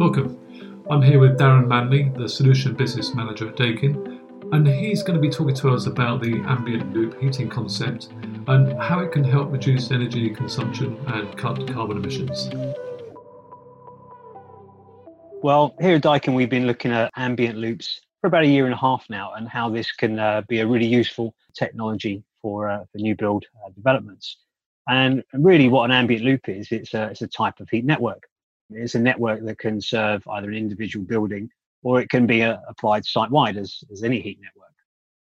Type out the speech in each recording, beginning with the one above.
Welcome. I'm here with Darren Manley, the Solution Business Manager at Daikin, and he's going to be talking to us about the ambient loop heating concept and how it can help reduce energy consumption and cut carbon emissions. Well, here at Daikin, we've been looking at ambient loops for about a year and a half now and how this can uh, be a really useful technology for, uh, for new build uh, developments. And really, what an ambient loop is, it's a, it's a type of heat network. It's a network that can serve either an individual building or it can be uh, applied site wide as, as any heat network.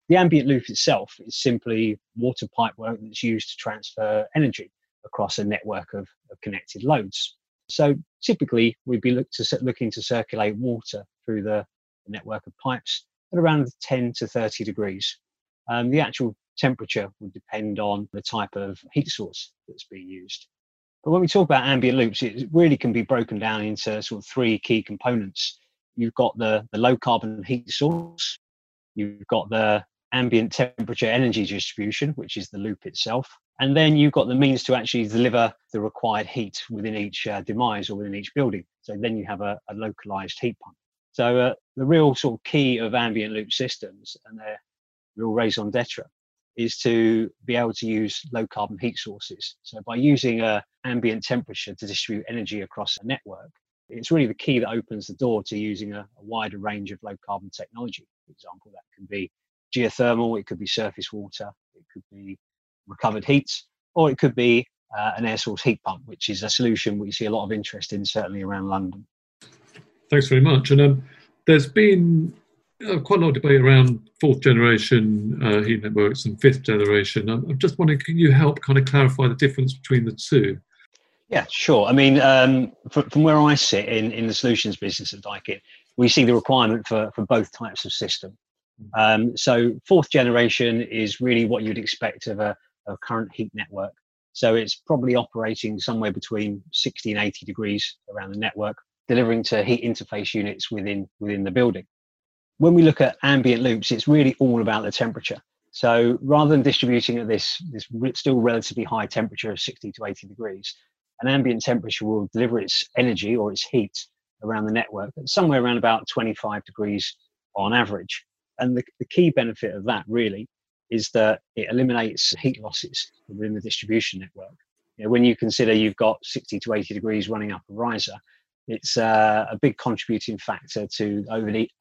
The ambient loop itself is simply water pipe work that's used to transfer energy across a network of, of connected loads. So typically, we'd be look to, looking to circulate water through the network of pipes at around 10 to 30 degrees. Um, the actual temperature would depend on the type of heat source that's being used. But when we talk about ambient loops, it really can be broken down into sort of three key components you've got the, the low carbon heat source, you've got the ambient temperature energy distribution, which is the loop itself, and then you've got the means to actually deliver the required heat within each uh, demise or within each building. So then you have a, a localized heat pump. So uh, the real sort of key of ambient loop systems and their real raison d'etre is to be able to use low carbon heat sources. So by using a ambient temperature to distribute energy across a network, it's really the key that opens the door to using a, a wider range of low carbon technology. For example, that can be geothermal, it could be surface water, it could be recovered heat, or it could be uh, an air source heat pump, which is a solution we see a lot of interest in, certainly around London. Thanks very much. And um, there's been quite a lot of debate around fourth generation uh, heat networks and fifth generation. I'm, I'm, just wondering, can you help kind of clarify the difference between the two? Yeah, sure. I mean, um, from, from, where I sit in, in the solutions business at Daikin, we see the requirement for, for both types of system. Um, so fourth generation is really what you'd expect of a, a, current heat network. So it's probably operating somewhere between 60 and 80 degrees around the network, delivering to heat interface units within within the building. When we look at ambient loops, it's really all about the temperature. So rather than distributing at this this still relatively high temperature of 60 to 80 degrees, an ambient temperature will deliver its energy or its heat around the network at somewhere around about 25 degrees on average. And the, the key benefit of that really is that it eliminates heat losses within the distribution network. You know, when you consider you've got 60 to 80 degrees running up a riser, it's uh, a big contributing factor to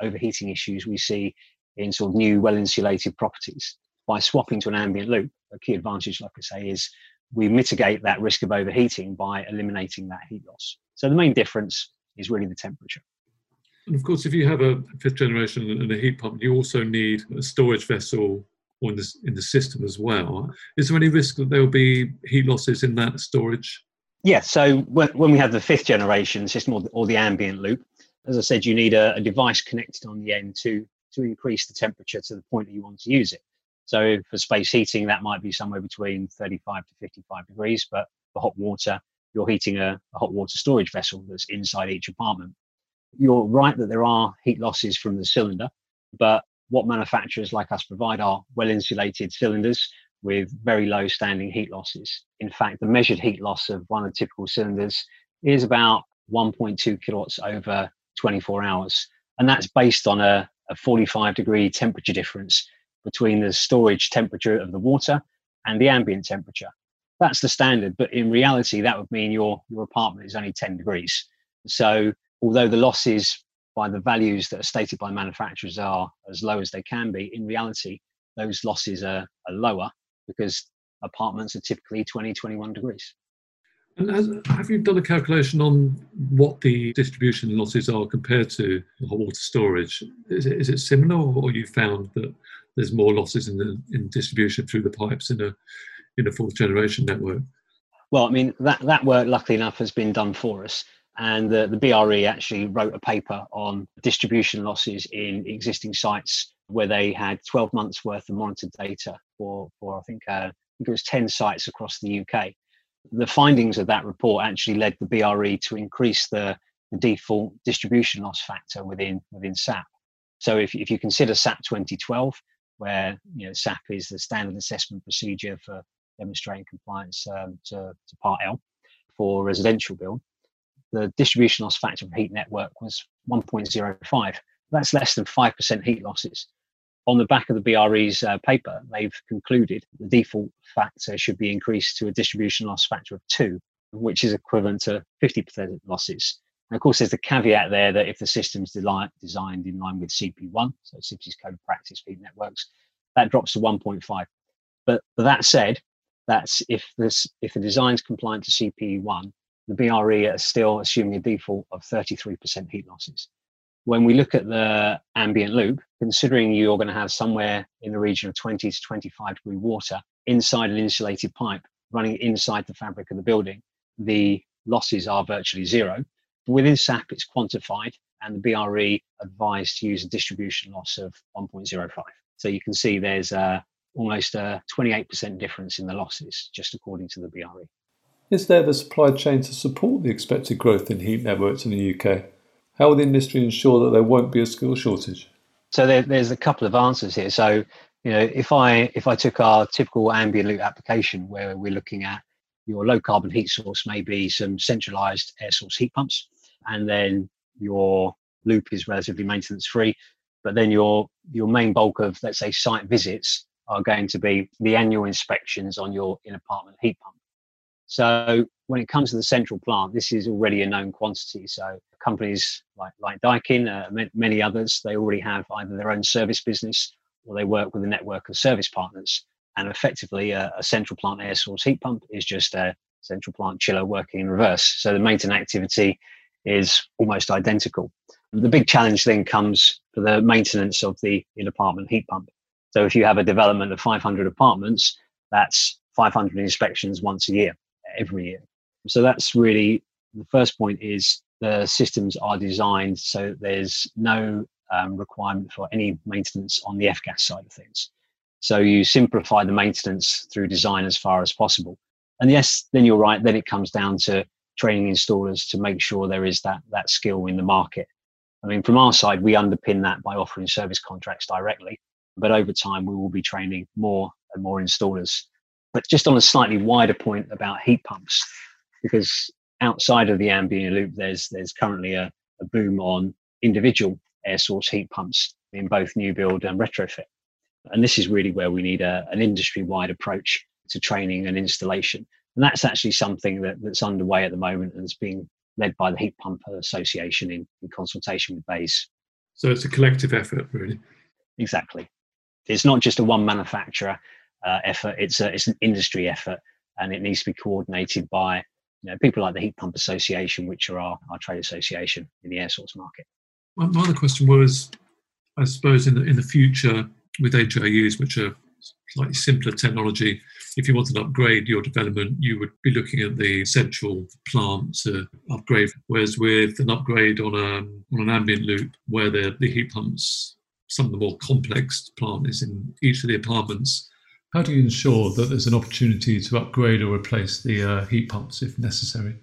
overheating issues we see in sort of new well insulated properties. By swapping to an ambient loop, a key advantage, like I say, is we mitigate that risk of overheating by eliminating that heat loss. So the main difference is really the temperature. And of course, if you have a fifth generation and a heat pump, you also need a storage vessel in the, in the system as well. Is there any risk that there will be heat losses in that storage? Yeah, so when, when we have the fifth generation system or the, or the ambient loop, as I said, you need a, a device connected on the end to, to increase the temperature to the point that you want to use it. So for space heating, that might be somewhere between 35 to 55 degrees. But for hot water, you're heating a, a hot water storage vessel that's inside each apartment. You're right that there are heat losses from the cylinder, but what manufacturers like us provide are well insulated cylinders with very low standing heat losses. In fact, the measured heat loss of one of the typical cylinders is about 1.2 kilowatts over 24 hours. And that's based on a, a 45 degree temperature difference between the storage temperature of the water and the ambient temperature. That's the standard, but in reality, that would mean your, your apartment is only 10 degrees. So, although the losses by the values that are stated by manufacturers are as low as they can be, in reality, those losses are, are lower because apartments are typically 20, 21 degrees. And has, have you done a calculation on what the distribution losses are compared to hot water storage? Is it, is it similar, or you found that there's more losses in the in distribution through the pipes in a in a fourth generation network? Well, I mean that that work, luckily enough, has been done for us, and the, the BRE actually wrote a paper on distribution losses in existing sites where they had 12 months worth of monitored data for for I think uh, I think it was 10 sites across the UK the findings of that report actually led the BRE to increase the, the default distribution loss factor within within SAP. So if, if you consider SAP 2012, where you know SAP is the standard assessment procedure for demonstrating compliance um, to, to Part L for residential build, the distribution loss factor of heat network was 1.05. That's less than 5% heat losses. On the back of the BRE's uh, paper, they've concluded the default factor should be increased to a distribution loss factor of 2, which is equivalent to 50% losses. And of course, there's the caveat there that if the system's designed in line with CP1, so CIBSE's Code of Practice for Networks, that drops to 1.5. But, but that said, that's if this if the design's compliant to CP1, the BRE is still assuming a default of 33% heat losses. When we look at the ambient loop, considering you're going to have somewhere in the region of 20 to 25 degree water inside an insulated pipe running inside the fabric of the building, the losses are virtually zero. Within SAP, it's quantified, and the BRE advised to use a distribution loss of 1.05. So you can see there's a almost a 28% difference in the losses, just according to the BRE. Is there the supply chain to support the expected growth in heat networks in the UK? How will the industry ensure that there won't be a skill shortage? So there, there's a couple of answers here. So you know, if I if I took our typical ambient loop application where we're looking at your low carbon heat source, maybe some centralized air source heat pumps, and then your loop is relatively maintenance free, but then your your main bulk of let's say site visits are going to be the annual inspections on your in apartment heat pump. So when it comes to the central plant, this is already a known quantity. So companies like like Daikin, uh, many others, they already have either their own service business or they work with a network of service partners. And effectively, a, a central plant air source heat pump is just a central plant chiller working in reverse. So the maintenance activity is almost identical. The big challenge then comes for the maintenance of the in apartment heat pump. So if you have a development of 500 apartments, that's 500 inspections once a year, every year. So that's really the first point is the systems are designed so there's no um, requirement for any maintenance on the F-gas side of things. So you simplify the maintenance through design as far as possible. And yes, then you're right. Then it comes down to training installers to make sure there is that that skill in the market. I mean, from our side, we underpin that by offering service contracts directly but over time we will be training more and more installers. But just on a slightly wider point about heat pumps, because outside of the ambient loop, there's there's currently a, a boom on individual air source heat pumps in both new build and retrofit. And this is really where we need a, an industry wide approach to training and installation. And that's actually something that, that's underway at the moment and is being led by the Heat Pump Association in, in consultation with BEIS. So it's a collective effort, really. Exactly it's not just a one manufacturer uh, effort; it's a it's an industry effort, and it needs to be coordinated by you know people like the Heat Pump Association, which are our, our trade association in the air source market. My other question was, I suppose in the in the future with HIUs, which are slightly simpler technology, if you wanted to upgrade your development, you would be looking at the central plant to upgrade. Whereas with an upgrade on a on an ambient loop, where the, the heat pumps some of the more complex plant is in each of the apartments. How do you ensure that there's an opportunity to upgrade or replace the uh, heat pumps if necessary?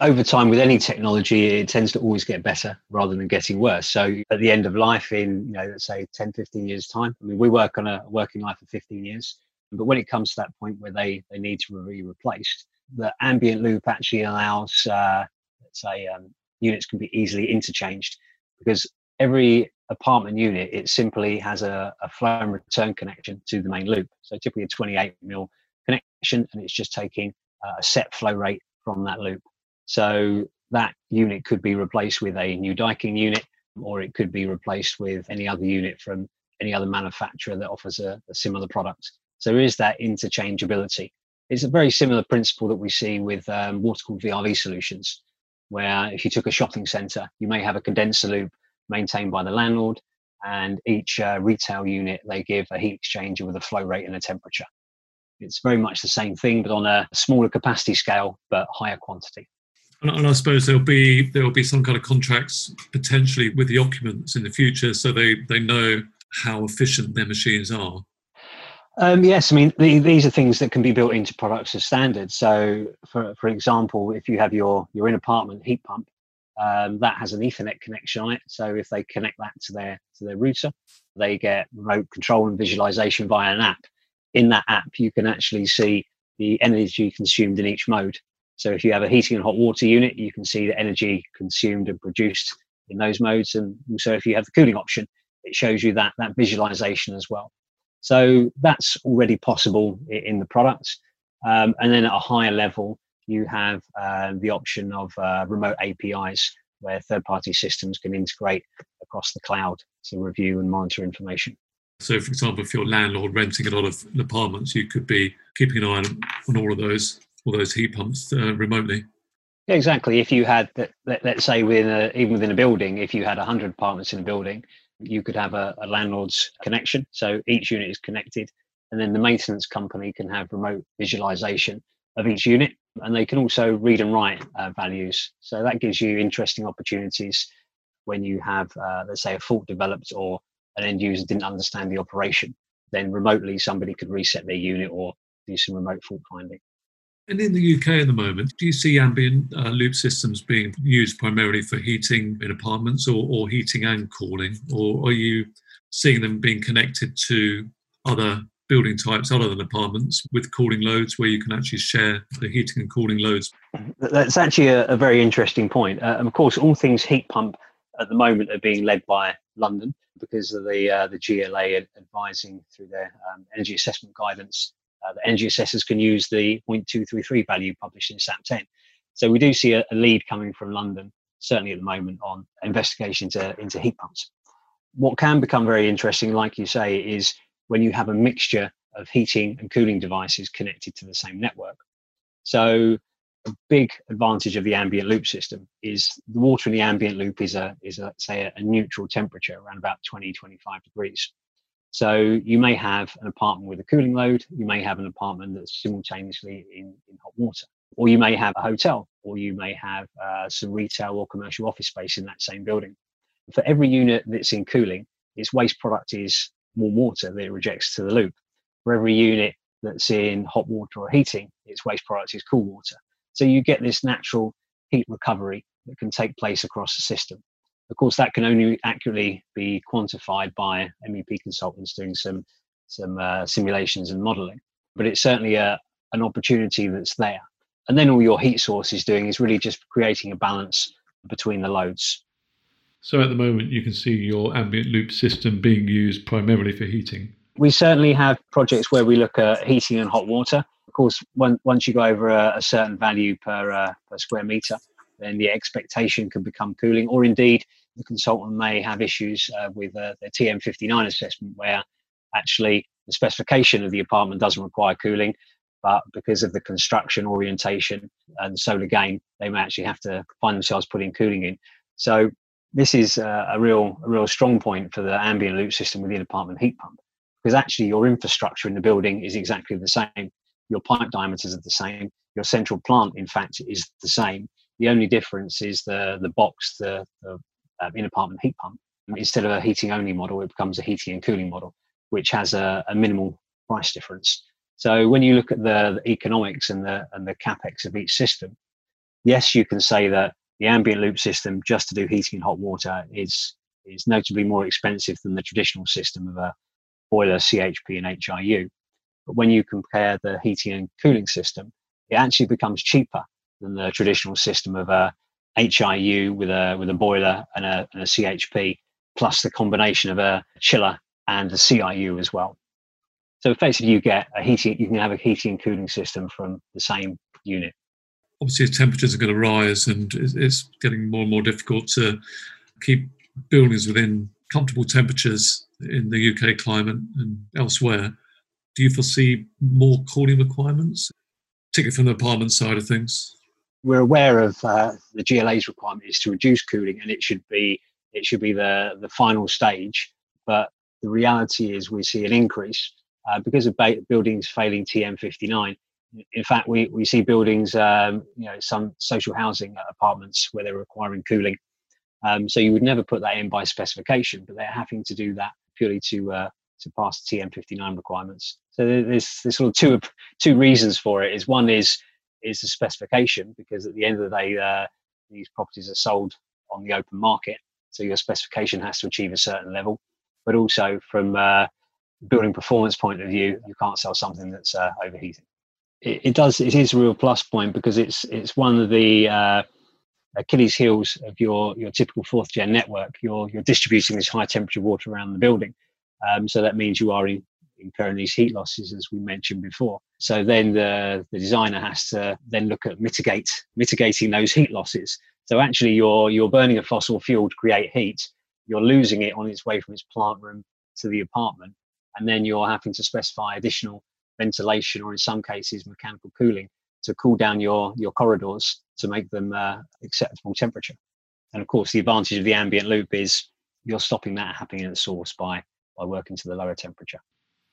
Over time, with any technology, it tends to always get better rather than getting worse. So, at the end of life, in you know, let's say 10, 15 years' time, I mean, we work on a working life of 15 years, but when it comes to that point where they, they need to be replaced, the ambient loop actually allows, uh, let's say, um, units can be easily interchanged because every apartment unit, it simply has a, a flow and return connection to the main loop. So typically a 28 mil connection, and it's just taking a set flow rate from that loop. So that unit could be replaced with a new Daikin unit, or it could be replaced with any other unit from any other manufacturer that offers a, a similar product. So there is that interchangeability. It's a very similar principle that we see with um, water cooled VRV solutions, where if you took a shopping center, you may have a condenser loop maintained by the landlord. And each uh, retail unit, they give a heat exchanger with a flow rate and a temperature. It's very much the same thing, but on a smaller capacity scale, but higher quantity. And, I suppose there'll be there'll be some kind of contracts potentially with the occupants in the future, so they they know how efficient their machines are. Um, yes, I mean the, these are things that can be built into products as standard. So, for for example, if you have your your in apartment heat pump, um, that has an Ethernet connection on it. So if they connect that to their to their router, they get remote control and visualization via an app. In that app, you can actually see the energy consumed in each mode. So if you have a heating and hot water unit, you can see the energy consumed and produced in those modes. And also if you have the cooling option, it shows you that, that visualization as well. So that's already possible in the product. Um, and then at a higher level, you have uh, the option of uh, remote APIs where third party systems can integrate across the cloud to review and monitor information. So, for example, if you're a landlord renting a lot of apartments, you could be keeping an eye on, on all of those, all those heat pumps uh, remotely. Yeah, exactly. If you had, let, us say, within a, even within a building, if you had 100 apartments in a building, you could have a, a landlord's connection. So each unit is connected, and then the maintenance company can have remote visualization of each unit and they can also read and write uh, values. So that gives you interesting opportunities when you have, uh, let's say, a fault developed or an end user didn't understand the operation. Then remotely, somebody could reset their unit or do some remote fault finding. And in the UK at the moment, do you see ambient uh, loop systems being used primarily for heating in apartments or, or heating and cooling? Or are you seeing them being connected to other building types other than apartments with cooling loads where you can actually share the heating and cooling loads? That's actually a, a very interesting point. Uh, of course, all things heat pump at the moment are being led by London because of the uh, the GLA advising through their um, energy assessment guidance. Uh, the energy assessors can use the 0.233 value published in SAP 10. So we do see a, a lead coming from London, certainly at the moment, on investigation into, into heat pumps. What can become very interesting, like you say, is when you have a mixture of heating and cooling devices connected to the same network. So a big advantage of the ambient loop system is the water in the ambient loop is a is a, say a, a neutral temperature around about 20 25 degrees. So you may have an apartment with a cooling load you may have an apartment that's simultaneously in, in hot water. Or you may have a hotel or you may have uh, some retail or commercial office space in that same building. For every unit that's in cooling its waste product is warm water that it rejects to the loop. For every unit that's in hot water or heating, its waste product is cool water. So you get this natural heat recovery that can take place across the system. Of course, that can only accurately be quantified by MEP consultants doing some some uh, simulations and modelling. But it's certainly a, an opportunity that's there. And then all your heat source is doing is really just creating a balance between the loads. So at the moment, you can see your ambient loop system being used primarily for heating. We certainly have projects where we look at heating and hot water. Of course, when, once you go over a, a certain value per, uh, per square meter, then the expectation can become cooling, or indeed, the consultant may have issues uh, with uh, the TM59 assessment where actually the specification of the apartment doesn't require cooling, but because of the construction orientation and solar gain, they may actually have to find themselves putting cooling in. So this is a, a real a real strong point for the ambient loop system within apartment heat pump because actually your infrastructure in the building is exactly the same. Your pipe diameters are the same. Your central plant in fact is the same. The only difference is the the box the, the uh, in apartment heat pump. Instead of a heating only model it becomes a heating and cooling model which has a, a minimal price difference. So when you look at the, the economics and the and the capex of each system yes you can say that the ambient loop system just to do heating and hot water is is notably more expensive than the traditional system of a boiler, CHP, and HIU. But when you compare the heating and cooling system, it actually becomes cheaper than the traditional system of a HIU with a with a boiler and a, and a CHP, plus the combination of a chiller and a CIU as well. So effectively, you get a heating. You can have a heating and cooling system from the same unit obviously temperatures are going to rise and it's getting more and more difficult to keep buildings within comfortable temperatures in the UK climate and elsewhere. Do you foresee more cooling requirements, particularly from the apartment side of things? We're aware of uh, the GLA's requirement is to reduce cooling, and it should be it should be the the final stage. But the reality is, we see an increase uh, because of ba- buildings failing TM59 in fact, we, we see buildings, um, you know, some social housing apartments where they're requiring cooling. Um, so you would never put that in by specification, but they're having to do that purely to uh, to pass TM59 requirements. So there's there's sort of two two reasons for it. Is one is is the specification because at the end of the day, uh, these properties are sold on the open market, so your specification has to achieve a certain level. But also from uh, building performance point of view, you can't sell something that's uh, overheating. It, it, does. It is a real plus point because it's it's one of the uh, Achilles heels of your your typical fourth gen network. You're you're distributing this high temperature water around the building, um, so that means you are in, incurring these heat losses, as we mentioned before. So then the the designer has to then look at mitigate mitigating those heat losses. So actually, you're you're burning a fossil fuel to create heat. You're losing it on its way from its plant room to the apartment, and then you're having to specify additional ventilation or in some cases mechanical cooling to cool down your your corridors to make them uh, acceptable temperature. And of course, the advantage of the ambient loop is you're stopping that happening at the source by by working to the lower temperature.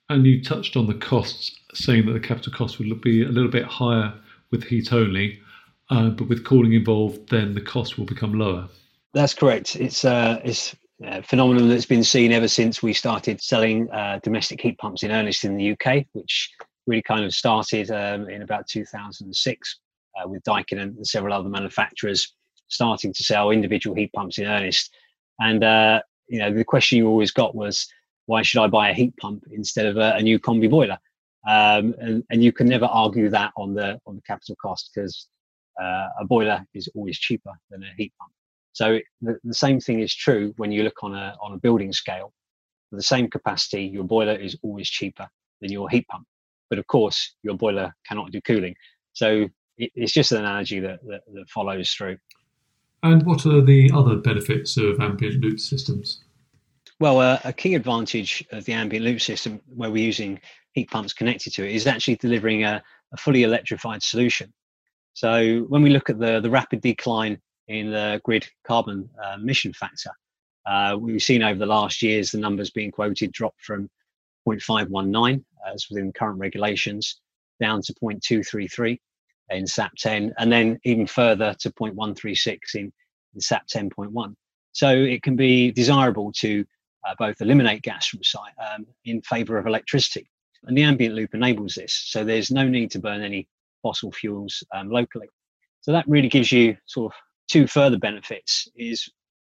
And you touched on the costs, saying that the capital cost would be a little bit higher with heat only, uh, but with cooling involved, then the cost will become lower. That's correct. It's uh, it's a phenomenon that's been seen ever since we started selling uh, domestic heat pumps in earnest in the UK, which really kind of started um, in about 2006 uh, with Daikin and several other manufacturers starting to sell individual heat pumps in earnest. And uh, you know, the question you always got was, why should I buy a heat pump instead of a, a new combi boiler? Um, and, and you can never argue that on the on the capital cost because uh, a boiler is always cheaper than a heat pump. So the, the same thing is true when you look on a on a building scale. For the same capacity, your boiler is always cheaper than your heat pump. But of course, your boiler cannot do cooling. So it, it's just an analogy that, that, that follows through. And what are the other benefits of ambient loop systems? Well, uh, a key advantage of the ambient loop system, where we're using heat pumps connected to it, is actually delivering a, a fully electrified solution. So when we look at the, the rapid decline in the grid carbon uh, emission factor, uh, we've seen over the last years the numbers being quoted drop from 0.519 as within current regulations down to 0.233 in SAP 10, and then even further to 0.136 in, in SAP 10.1. So it can be desirable to uh, both eliminate gas from site um, in favour of electricity. And the ambient loop enables this. So there's no need to burn any fossil fuels um, locally. So that really gives you sort of two further benefits is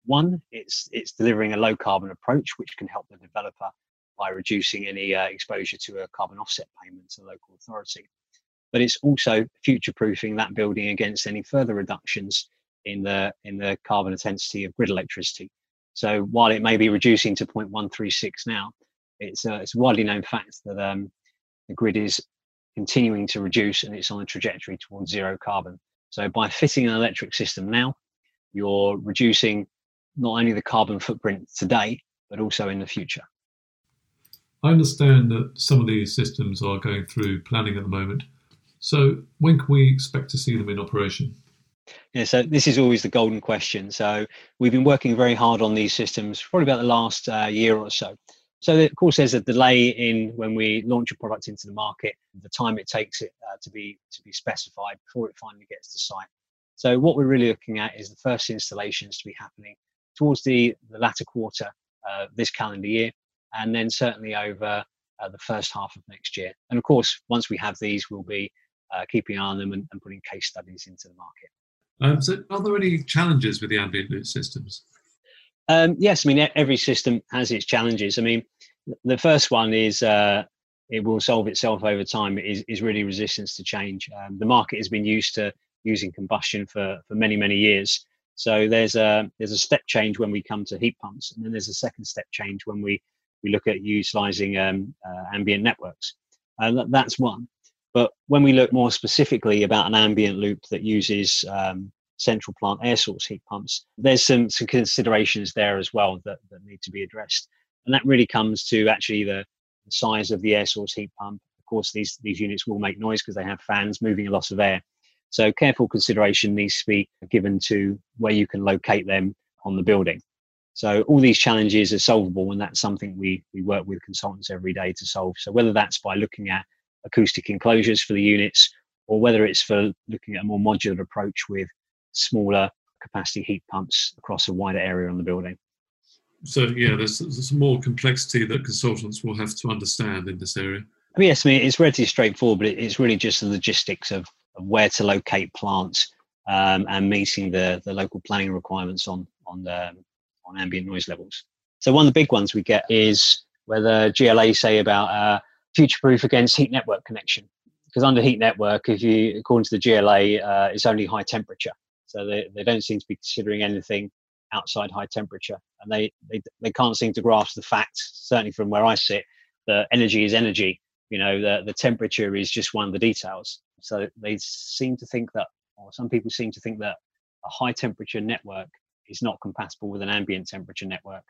one, it's, it's delivering a low carbon approach, which can help the developer by reducing any uh, exposure to a carbon offset payment to the local authority. But it's also future proofing that building against any further reductions in the, in the carbon intensity of grid electricity. So while it may be reducing to 0.136 now, it's, uh, it's a widely known fact that um, the grid is continuing to reduce and it's on a trajectory towards zero carbon. So by fitting an electric system now, you're reducing not only the carbon footprint today, but also in the future. I understand that some of these systems are going through planning at the moment. So when can we expect to see them in operation? Yeah, so this is always the golden question. So we've been working very hard on these systems probably about the last uh, year or so. So of course, there's a delay in when we launch a product into the market, the time it takes it uh, to be to be specified before it finally gets to site. So what we're really looking at is the first installations to be happening towards the, the latter quarter uh, this calendar year, and then certainly over uh, the first half of next year. And of course, once we have these, we'll be uh, keeping an eye on them and, and, putting case studies into the market. Um, so, are there any challenges with the ambient loop systems? Um, yes, I mean every system has its challenges. I mean, the first one is uh, it will solve itself over time. Is is really resistance to change. Um, the market has been used to using combustion for for many many years. So there's a there's a step change when we come to heat pumps, and then there's a second step change when we we look at utilizing um, uh, ambient networks. Uh, that, that's one. But when we look more specifically about an ambient loop that uses um, central plant air source heat pumps, there's some, some considerations there as well that, that need to be addressed. And that really comes to actually the size of the air source heat pump. Of course, these, these units will make noise because they have fans moving a lot of air. So careful consideration needs to be given to where you can locate them on the building. So all these challenges are solvable, and that's something we we work with consultants every day to solve. So whether that's by looking at acoustic enclosures for the units, or whether it's for looking at a more modular approach with smaller capacity heat pumps across a wider area on the building. So yeah, there's, there's more complexity that consultants will have to understand in this area. I mean, yes, I mean it's relatively straightforward, but it's really just the logistics of, of where to locate plants um, and meeting the the local planning requirements on on the on ambient noise levels. So one of the big ones we get is whether GLA say about uh, future proof against heat network connection. because under heat network, if you according to the GLA, uh, it's only high temperature, so they, they don't seem to be considering anything outside high temperature, and they, they they can't seem to grasp the fact, certainly from where I sit, that energy is energy. You know, the the temperature is just one of the details. So they seem to think that, or some people seem to think that a high temperature network is not compatible with an ambient temperature network.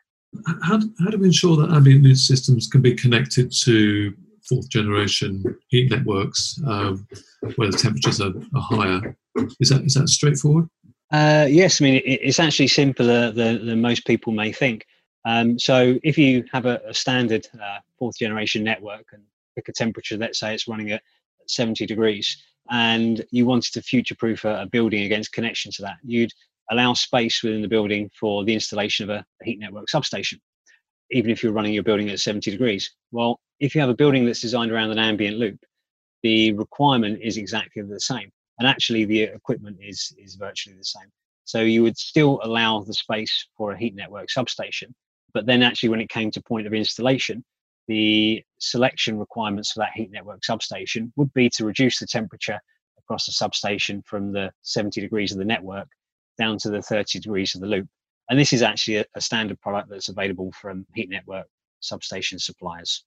How, how do we ensure that ambient systems can be connected to fourth generation heat networks um, where the temperatures are, are, higher? Is that is that straightforward? Uh, yes, I mean it, it's actually simpler than, than, most people may think. Um, so if you have a, a standard uh, fourth generation network and pick a temperature, let's say it's running at 70 degrees, and you wanted to future proof a, a building against connection to that, you'd allow space within the building for the installation of a, heat network substation, even if you're running your building at 70 degrees. Well, if you have a building that's designed around an ambient loop, the requirement is exactly the same. And actually, the equipment is, is virtually the same. So you would still allow the space for a heat network substation. But then, actually, when it came to point of installation, the selection requirements for that heat network substation would be to reduce the temperature across the substation from the 70 degrees of the network down to the 30 degrees of the loop. And this is actually a, a standard product that's available from heat network substation suppliers.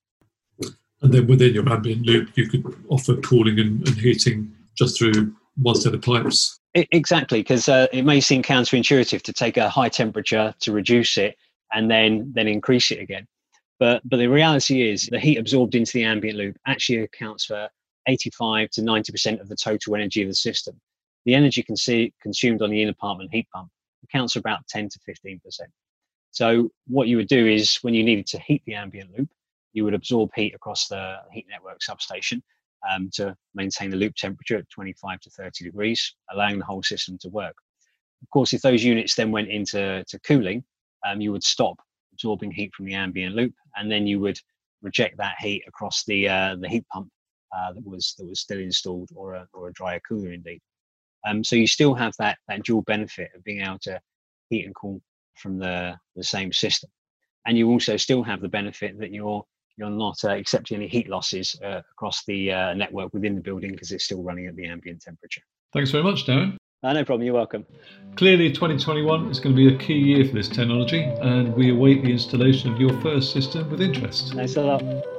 And then within your ambient loop, you could offer cooling and, and heating just through one set of pipes. It, exactly, because uh, it may seem counterintuitive to take a high temperature to reduce it and then then increase it again. But but the reality is the heat absorbed into the ambient loop actually accounts for 85 to 90% of the total energy of the system the energy con- consumed on the in apartment heat pump accounts for about 10 to 15%. So, what you would do is when you needed to heat the ambient loop, you would absorb heat across the heat network substation um, to maintain the loop temperature at 25 to 30 degrees, allowing the whole system to work. Of course, if those units then went into to cooling, um, you would stop absorbing heat from the ambient loop, and then you would reject that heat across the uh, the heat pump uh, that was that was still installed, or a or a dryer cooler indeed. Um, so you still have that that dual benefit of being able to heat and cool from the the same system, and you also still have the benefit that you're you're not uh, accepting any heat losses uh, across the uh, network within the building because it's still running at the ambient temperature. Thanks very much, Darren. Uh, no problem. You're welcome. Clearly, 2021 is going to be a key year for this technology, and we await the installation of your first system with interest. Thanks a lot.